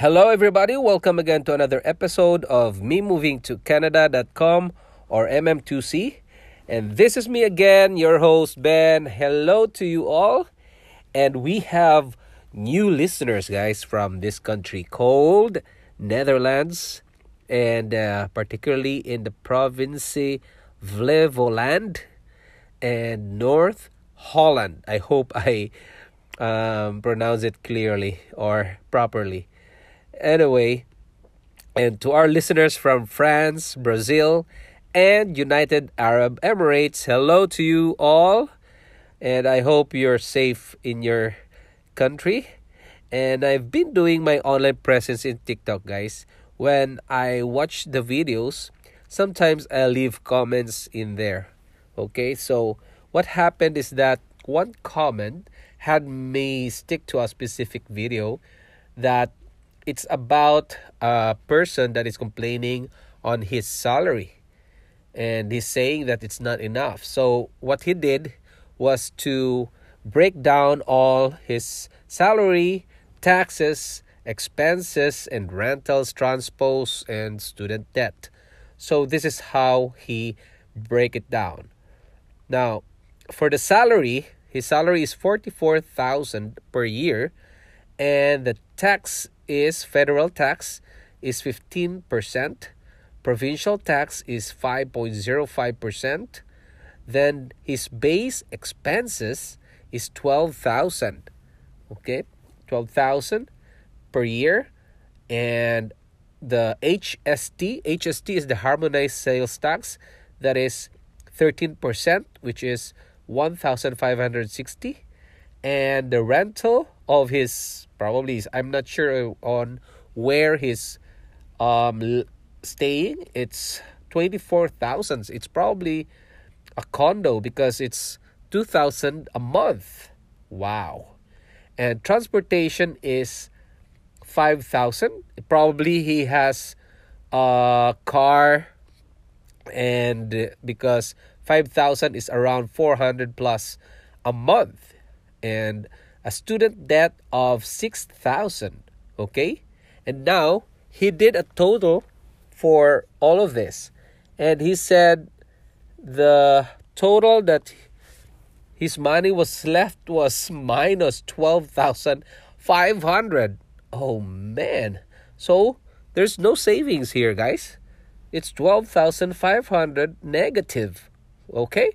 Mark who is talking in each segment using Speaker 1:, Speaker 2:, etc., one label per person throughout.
Speaker 1: Hello, everybody. Welcome again to another episode of Me Moving to Canada.com or MM2C. And this is me again, your host, Ben. Hello to you all. And we have new listeners, guys, from this country called Netherlands and uh, particularly in the province Flevoland and North Holland. I hope I um, pronounce it clearly or properly. Anyway, and to our listeners from France, Brazil, and United Arab Emirates, hello to you all. And I hope you're safe in your country. And I've been doing my online presence in TikTok, guys. When I watch the videos, sometimes I leave comments in there. Okay, so what happened is that one comment had me stick to a specific video that it's about a person that is complaining on his salary and he's saying that it's not enough. So what he did was to break down all his salary, taxes, expenses and rentals, transpose and student debt. So this is how he break it down. Now, for the salary, his salary is 44,000 per year and the tax is federal tax is 15%, provincial tax is 5.05%, then his base expenses is 12,000. Okay? 12,000 per year and the HST, HST is the harmonized sales tax that is 13% which is 1560 and the rental of his probably I'm not sure on where he's um staying. It's twenty four thousand. It's probably a condo because it's two thousand a month. Wow, and transportation is five thousand. Probably he has a car, and because five thousand is around four hundred plus a month, and a student debt of 6000 okay? And now he did a total for all of this. And he said the total that his money was left was minus 12500 oh man. So there's no savings here guys. It's 12500 negative okay?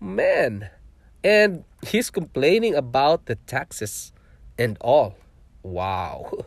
Speaker 1: Man. And he's complaining about the taxes and all. Wow.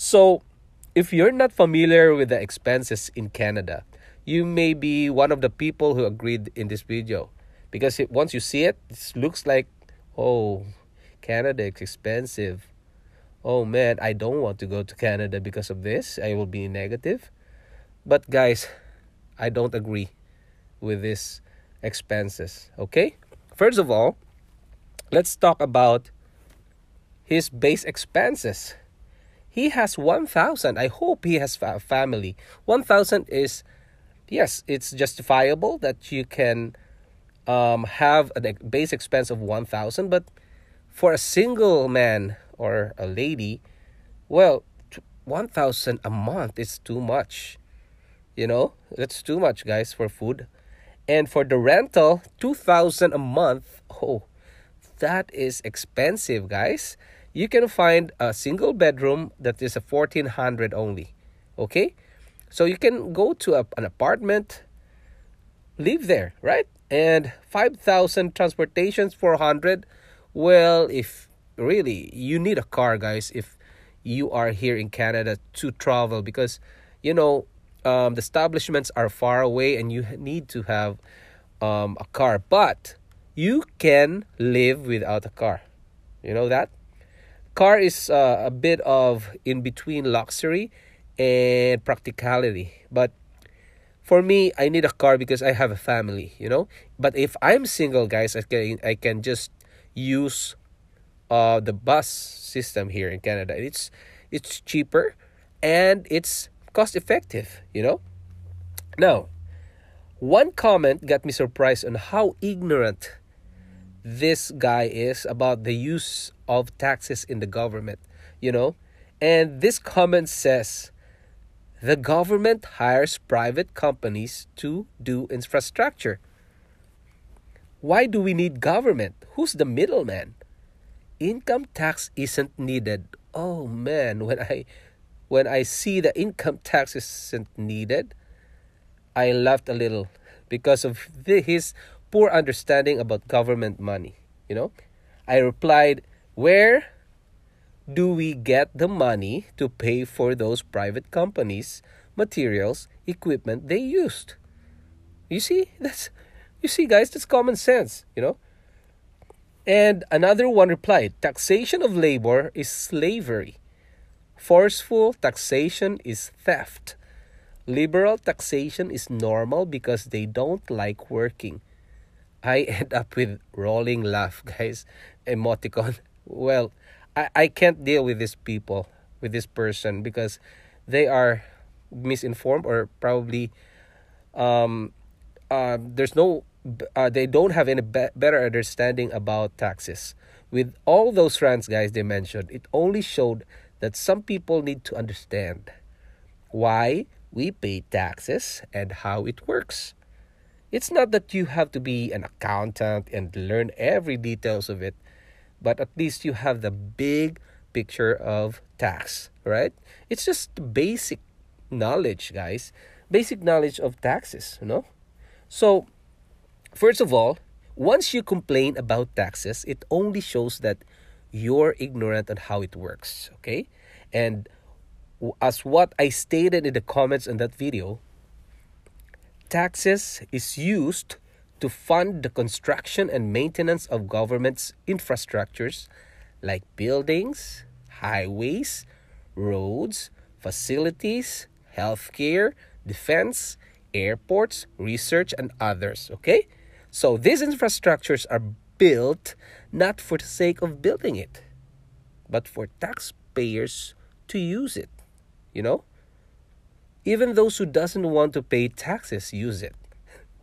Speaker 1: So, if you're not familiar with the expenses in Canada, you may be one of the people who agreed in this video because it, once you see it, it looks like, oh, Canada is expensive. Oh man, I don't want to go to Canada because of this. I will be negative. But guys, I don't agree with this expenses, okay? First of all, let's talk about his base expenses. He has 1000. I hope he has a family. 1000 is yes, it's justifiable that you can um, have a base expense of 1000, but for a single man or a lady, well, 1000 a month is too much. You know, that's too much, guys, for food. And for the rental, 2000 a month. Oh, that is expensive, guys. You can find a single bedroom that is a 1400 only. Okay? So you can go to a, an apartment, live there, right? And 5000 transportations 400. Well, if really you need a car, guys, if you are here in Canada to travel because you know um, the establishments are far away and you need to have um, a car but you can live without a car you know that car is uh, a bit of in between luxury and practicality. But for me, I need a car because I have a family, you know. But if I'm single, guys, I can I can just use uh, the bus system here in Canada. It's it's cheaper and it's cost effective, you know. Now, one comment got me surprised on how ignorant this guy is about the use of taxes in the government, you know? And this comment says the government hires private companies to do infrastructure. Why do we need government? Who's the middleman? Income tax isn't needed. Oh man, when I when I see the income tax isn't needed, I laughed a little because of the, his poor understanding about government money. You know, I replied, Where do we get the money to pay for those private companies, materials, equipment they used? You see, that's you see, guys, that's common sense, you know. And another one replied, Taxation of labor is slavery. Forceful taxation is theft. Liberal taxation is normal because they don't like working. I end up with rolling laugh, guys. Emoticon. Well, I, I can't deal with these people, with this person, because they are misinformed or probably um, uh, there's no, uh, they don't have any be- better understanding about taxes. With all those rants, guys, they mentioned, it only showed that some people need to understand why we pay taxes and how it works. It's not that you have to be an accountant and learn every details of it, but at least you have the big picture of tax, right? It's just basic knowledge, guys. Basic knowledge of taxes, you know? So, first of all, once you complain about taxes, it only shows that you're ignorant on how it works, okay? And as what I stated in the comments on that video, taxes is used to fund the construction and maintenance of government's infrastructures like buildings, highways, roads, facilities, healthcare, defense, airports, research, and others. Okay? So these infrastructures are built not for the sake of building it, but for taxpayers to use it. You know? Even those who doesn't want to pay taxes use it.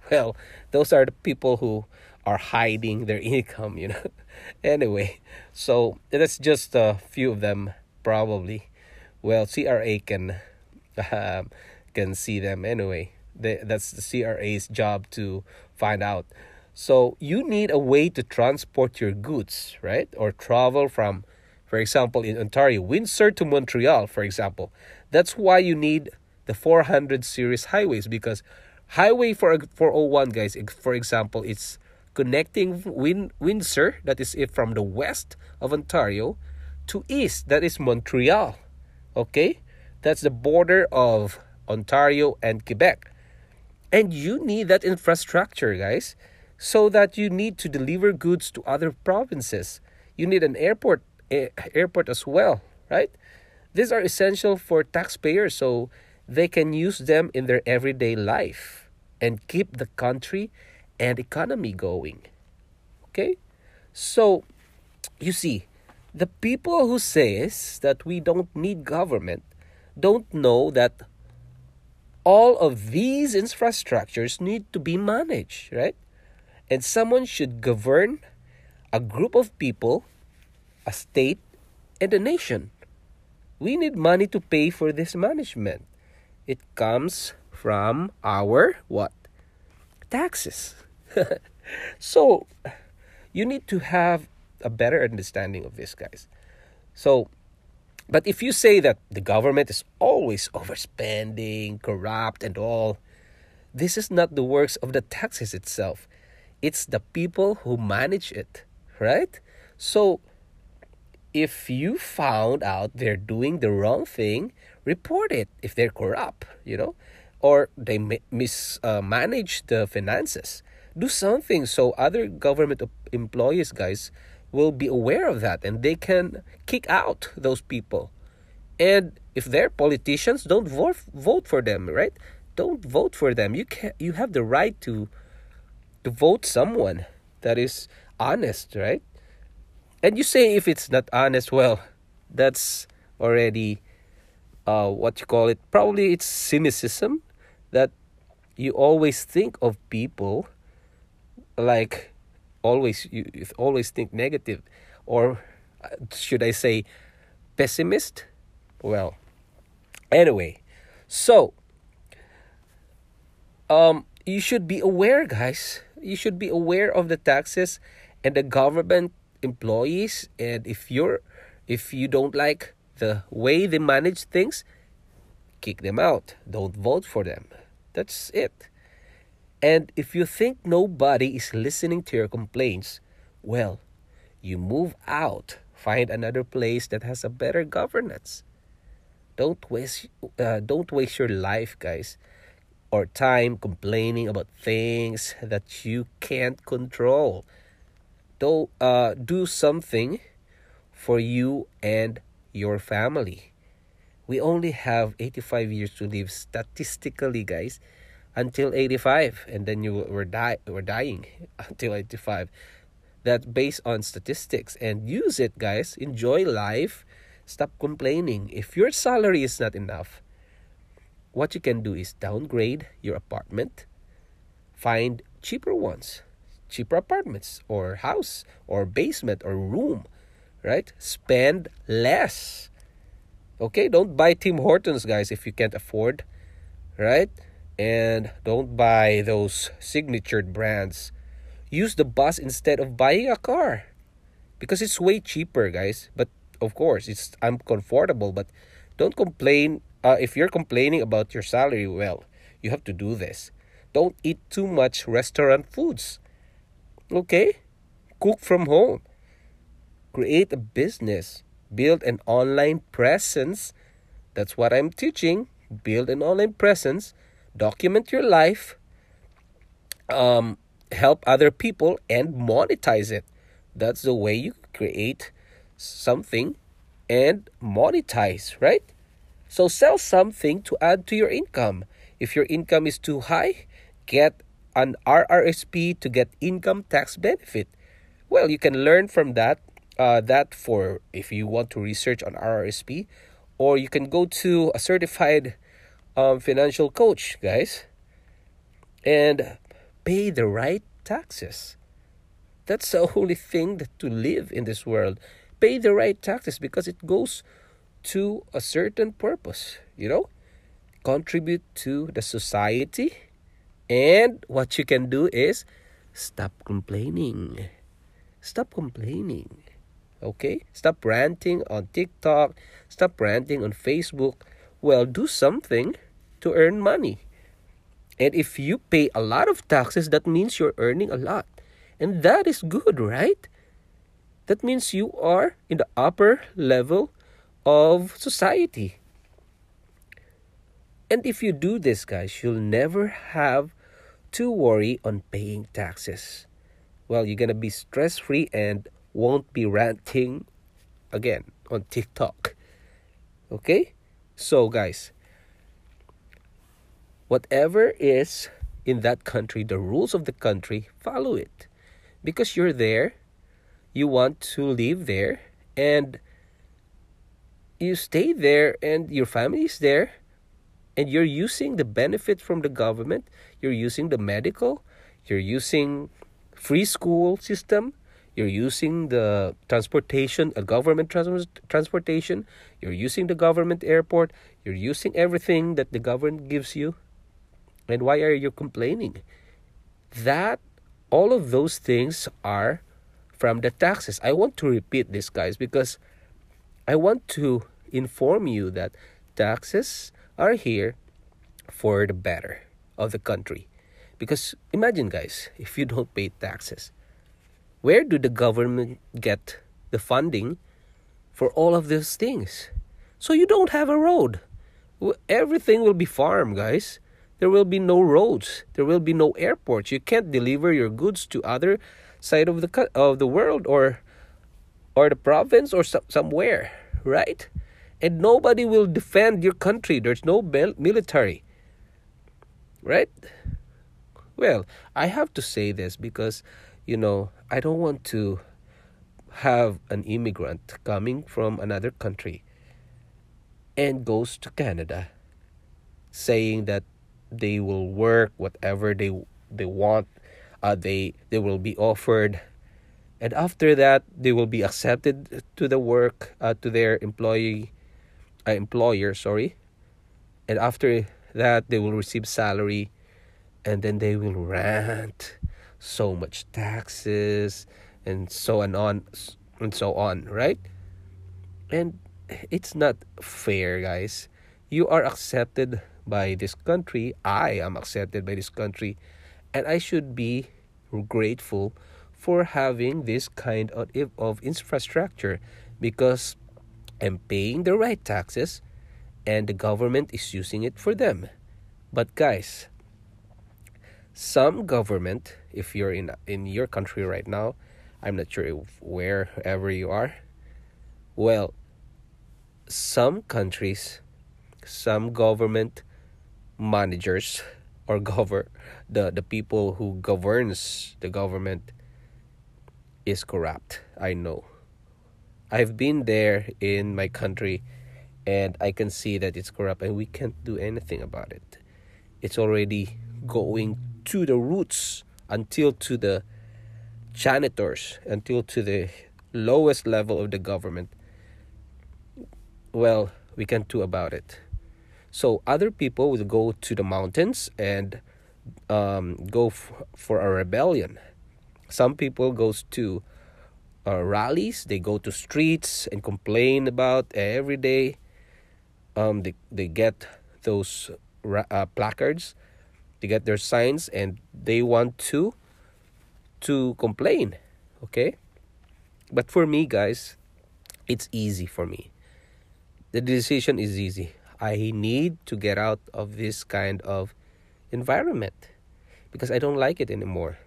Speaker 1: Well, those are the people who are hiding their income, you know. anyway, so that's just a few of them probably. Well, CRA can um, can see them anyway. That's the CRA's job to find out. So you need a way to transport your goods, right? Or travel from, for example, in Ontario, Windsor to Montreal, for example. That's why you need the 400 series highways because highway for 401 guys for example it's connecting Win- windsor that is it from the west of ontario to east that is montreal okay? That's the border of ontario and quebec. And you need that infrastructure guys so that you need to deliver goods to other provinces. You need an airport a- airport as well right? These are essential for taxpayers so they can use them in their everyday life and keep the country and economy going. Okay? So, you see, the people who says that we don't need government don't know that all of these infrastructures need to be managed, right? And someone should govern a group of people, a state, and a nation. We need money to pay for this management it comes from our what? Taxes. so you need to have a better understanding of this, guys. So, but if you say that the government is always overspending, corrupt, and all, this is not the works of the taxes itself. It's the people who manage it, right? So, if you found out they're doing the wrong thing, report it if they're corrupt, you know, or they mismanage the finances. Do something so other government employees, guys, will be aware of that and they can kick out those people. And if they're politicians, don't vote vote for them, right? Don't vote for them. You can you have the right to to vote someone that is honest, right? And you say if it's not honest, well, that's already uh, what you call it. Probably it's cynicism that you always think of people like always you, you always think negative or uh, should I say pessimist? Well, anyway, so um you should be aware guys. You should be aware of the taxes and the government employees and if you're if you don't like the way they manage things, kick them out. Don't vote for them. That's it. And if you think nobody is listening to your complaints, well, you move out. Find another place that has a better governance. Don't waste uh, don't waste your life, guys, or time complaining about things that you can't control. Do uh, do something for you and your family. We only have 85 years to live statistically, guys, until 85, and then you were die we're dying until 85. That's based on statistics, and use it, guys. Enjoy life. Stop complaining. If your salary is not enough, what you can do is downgrade your apartment, find cheaper ones, cheaper apartments, or house, or basement, or room right? Spend less. Okay, don't buy Tim Hortons, guys, if you can't afford, right? And don't buy those signatured brands. Use the bus instead of buying a car because it's way cheaper, guys. But of course, it's uncomfortable. But don't complain. Uh, if you're complaining about your salary, well, you have to do this. Don't eat too much restaurant foods. Okay? Cook from home create a business, build an online presence. That's what I'm teaching. Build an online presence, document your life, um, help other people, and monetize it. That's the way you create something and monetize, right? So sell something to add to your income. If your income is too high, get an RRSP to get income tax benefit. Well, you can learn from that uh, that for if you want to research on RRSP, or you can go to a certified um, financial coach, guys, and pay the right taxes. That's the only thing that to live in this world. Pay the right taxes because it goes to a certain purpose, you know? Contribute to the society. And what you can do is stop complaining. Stop complaining. Okay? Stop ranting on TikTok. Stop ranting on Facebook. Well, do something to earn money. And if you pay a lot of taxes, that means you're earning a lot. And that is good, right? That means you are in the upper level of society. And if you do this, guys, you'll never have to worry on paying taxes. Well, you're going to be stress free and won't be ranting again on TikTok. Okay? So, guys, whatever is in that country, the rules of the country, follow it. Because you're there, you want to live there, and you stay there, and your family is there, and you're using the benefit from the government, you're using the medical, you're using free school system, you're using the transportation, a government trans- transportation, you're using the government airport, you're using everything that the government gives you. And why are you complaining? That all of those things are from the taxes. I want to repeat this, guys, because I want to inform you that taxes are here for the better of the country. Because imagine, guys, if you don't pay taxes, where do the government get the funding for all of these things? So you don't have a road. Everything will be farm, guys. There will be no roads. There will be no airports. You can't deliver your goods to other side of the of the world or or the province or some, somewhere, right? And nobody will defend your country. There's no military, right? Well, I have to say this because, you know, I don't want to have an immigrant coming from another country and goes to Canada saying that they will work whatever they they want uh, they they will be offered. And after that they will be accepted to the work uh, to their employee uh, employer sorry. And after that they will receive salary and then they will rant so much taxes and so on, on and so on right? And it's not fair guys. You are accepted by this country. I am accepted by this country. And i should be grateful for having this kind of, of infrastructure because i'm paying the right taxes and the government is using it for them. But guys some government if you're in in your country right now i'm not sure wherever you are well some countries some government managers or govern the the people who governs the government is corrupt i know. I've been there in my country and i can see that it's corrupt and we can't do anything about it. It's already going to the roots until to the janitors until to the lowest level of the government well we can't do about it so other people will go to the mountains and um, go f- for a rebellion. Some people goes to uh, rallies. They go to streets and complain about every day. Um, they they get those uh, placards, they get their signs, and they want to to complain. Okay, but for me, guys, it's easy for me. The decision is easy. I need to get out of this kind of environment because I don't like it anymore.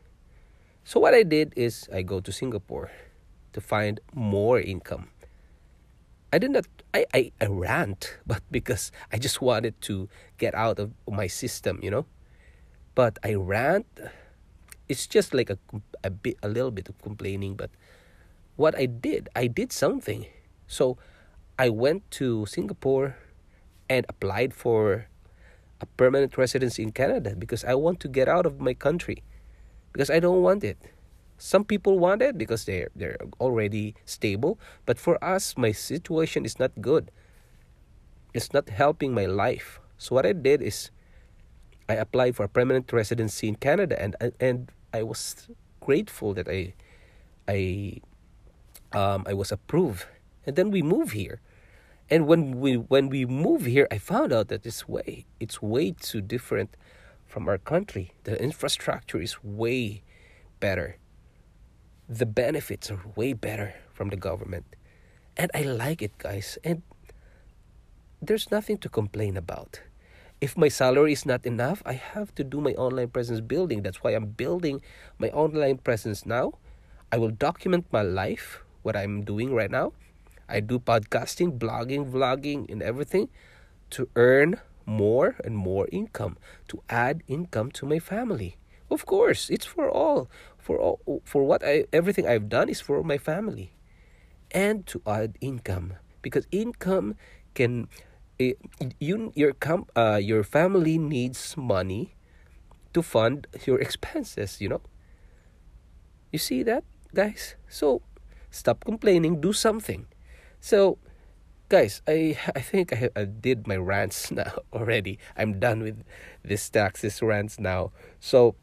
Speaker 1: So what I did is I go to Singapore to find more income. I did not I, I, I rant, but because I just wanted to get out of my system, you know. But I rant it's just like a, a bit a little bit of complaining, but what I did, I did something. So I went to Singapore and applied for a permanent residency in Canada because I want to get out of my country because I don't want it. Some people want it because they're they're already stable, but for us my situation is not good. It's not helping my life. So what I did is I applied for permanent residency in Canada and and I was grateful that I I um I was approved. And then we move here. And when we when we move here i found out that this way it's way too different from our country. The infrastructure is way better. The benefits are way better from the government. And i like it guys. And there's nothing to complain about if my salary is not enough i have to do my online presence building that's why i'm building my online presence now i will document my life what i'm doing right now I do podcasting, blogging, vlogging, and everything to earn more and more income, to add income to my family. Of course, it's for all. For all, for what I everything I've done is for my family. And to add income because income can you your com, uh, your family needs money to fund your expenses, you know? You see that, guys? So stop complaining, do something. So, guys, I I think I, I did my rants now already. I'm done with this taxes rants now. So,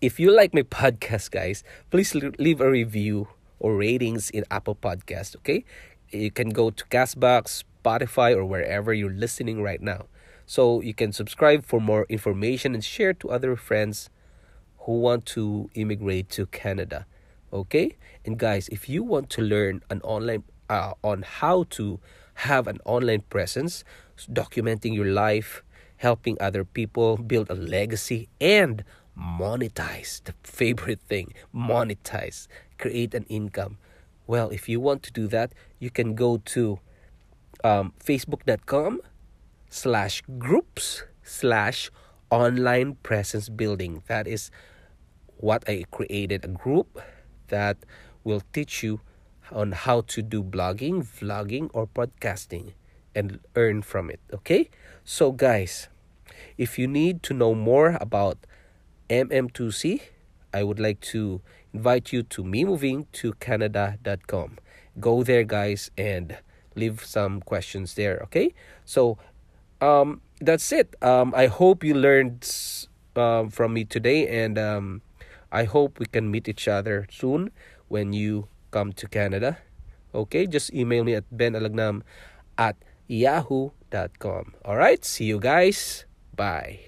Speaker 1: if you like my podcast, guys, please leave a review or ratings in Apple Podcast. Okay, you can go to Castbox, Spotify, or wherever you're listening right now. So you can subscribe for more information and share to other friends who want to immigrate to Canada. Okay, and guys, if you want to learn an online uh, on how to have an online presence, documenting your life, helping other people build a legacy, and monetize the favorite thing monetize, create an income. Well, if you want to do that, you can go to um, facebook.com slash groups slash online presence building. That is what I created a group that will teach you on how to do blogging, vlogging, or podcasting and earn from it. Okay? So, guys, if you need to know more about MM2C, I would like to invite you to me moving to Canada.com. Go there, guys, and leave some questions there. Okay? So, um, that's it. Um, I hope you learned um, from me today, and um, I hope we can meet each other soon when you come to Canada. Okay, just email me at benalagnam at yahoo.com. All right, see you guys. Bye.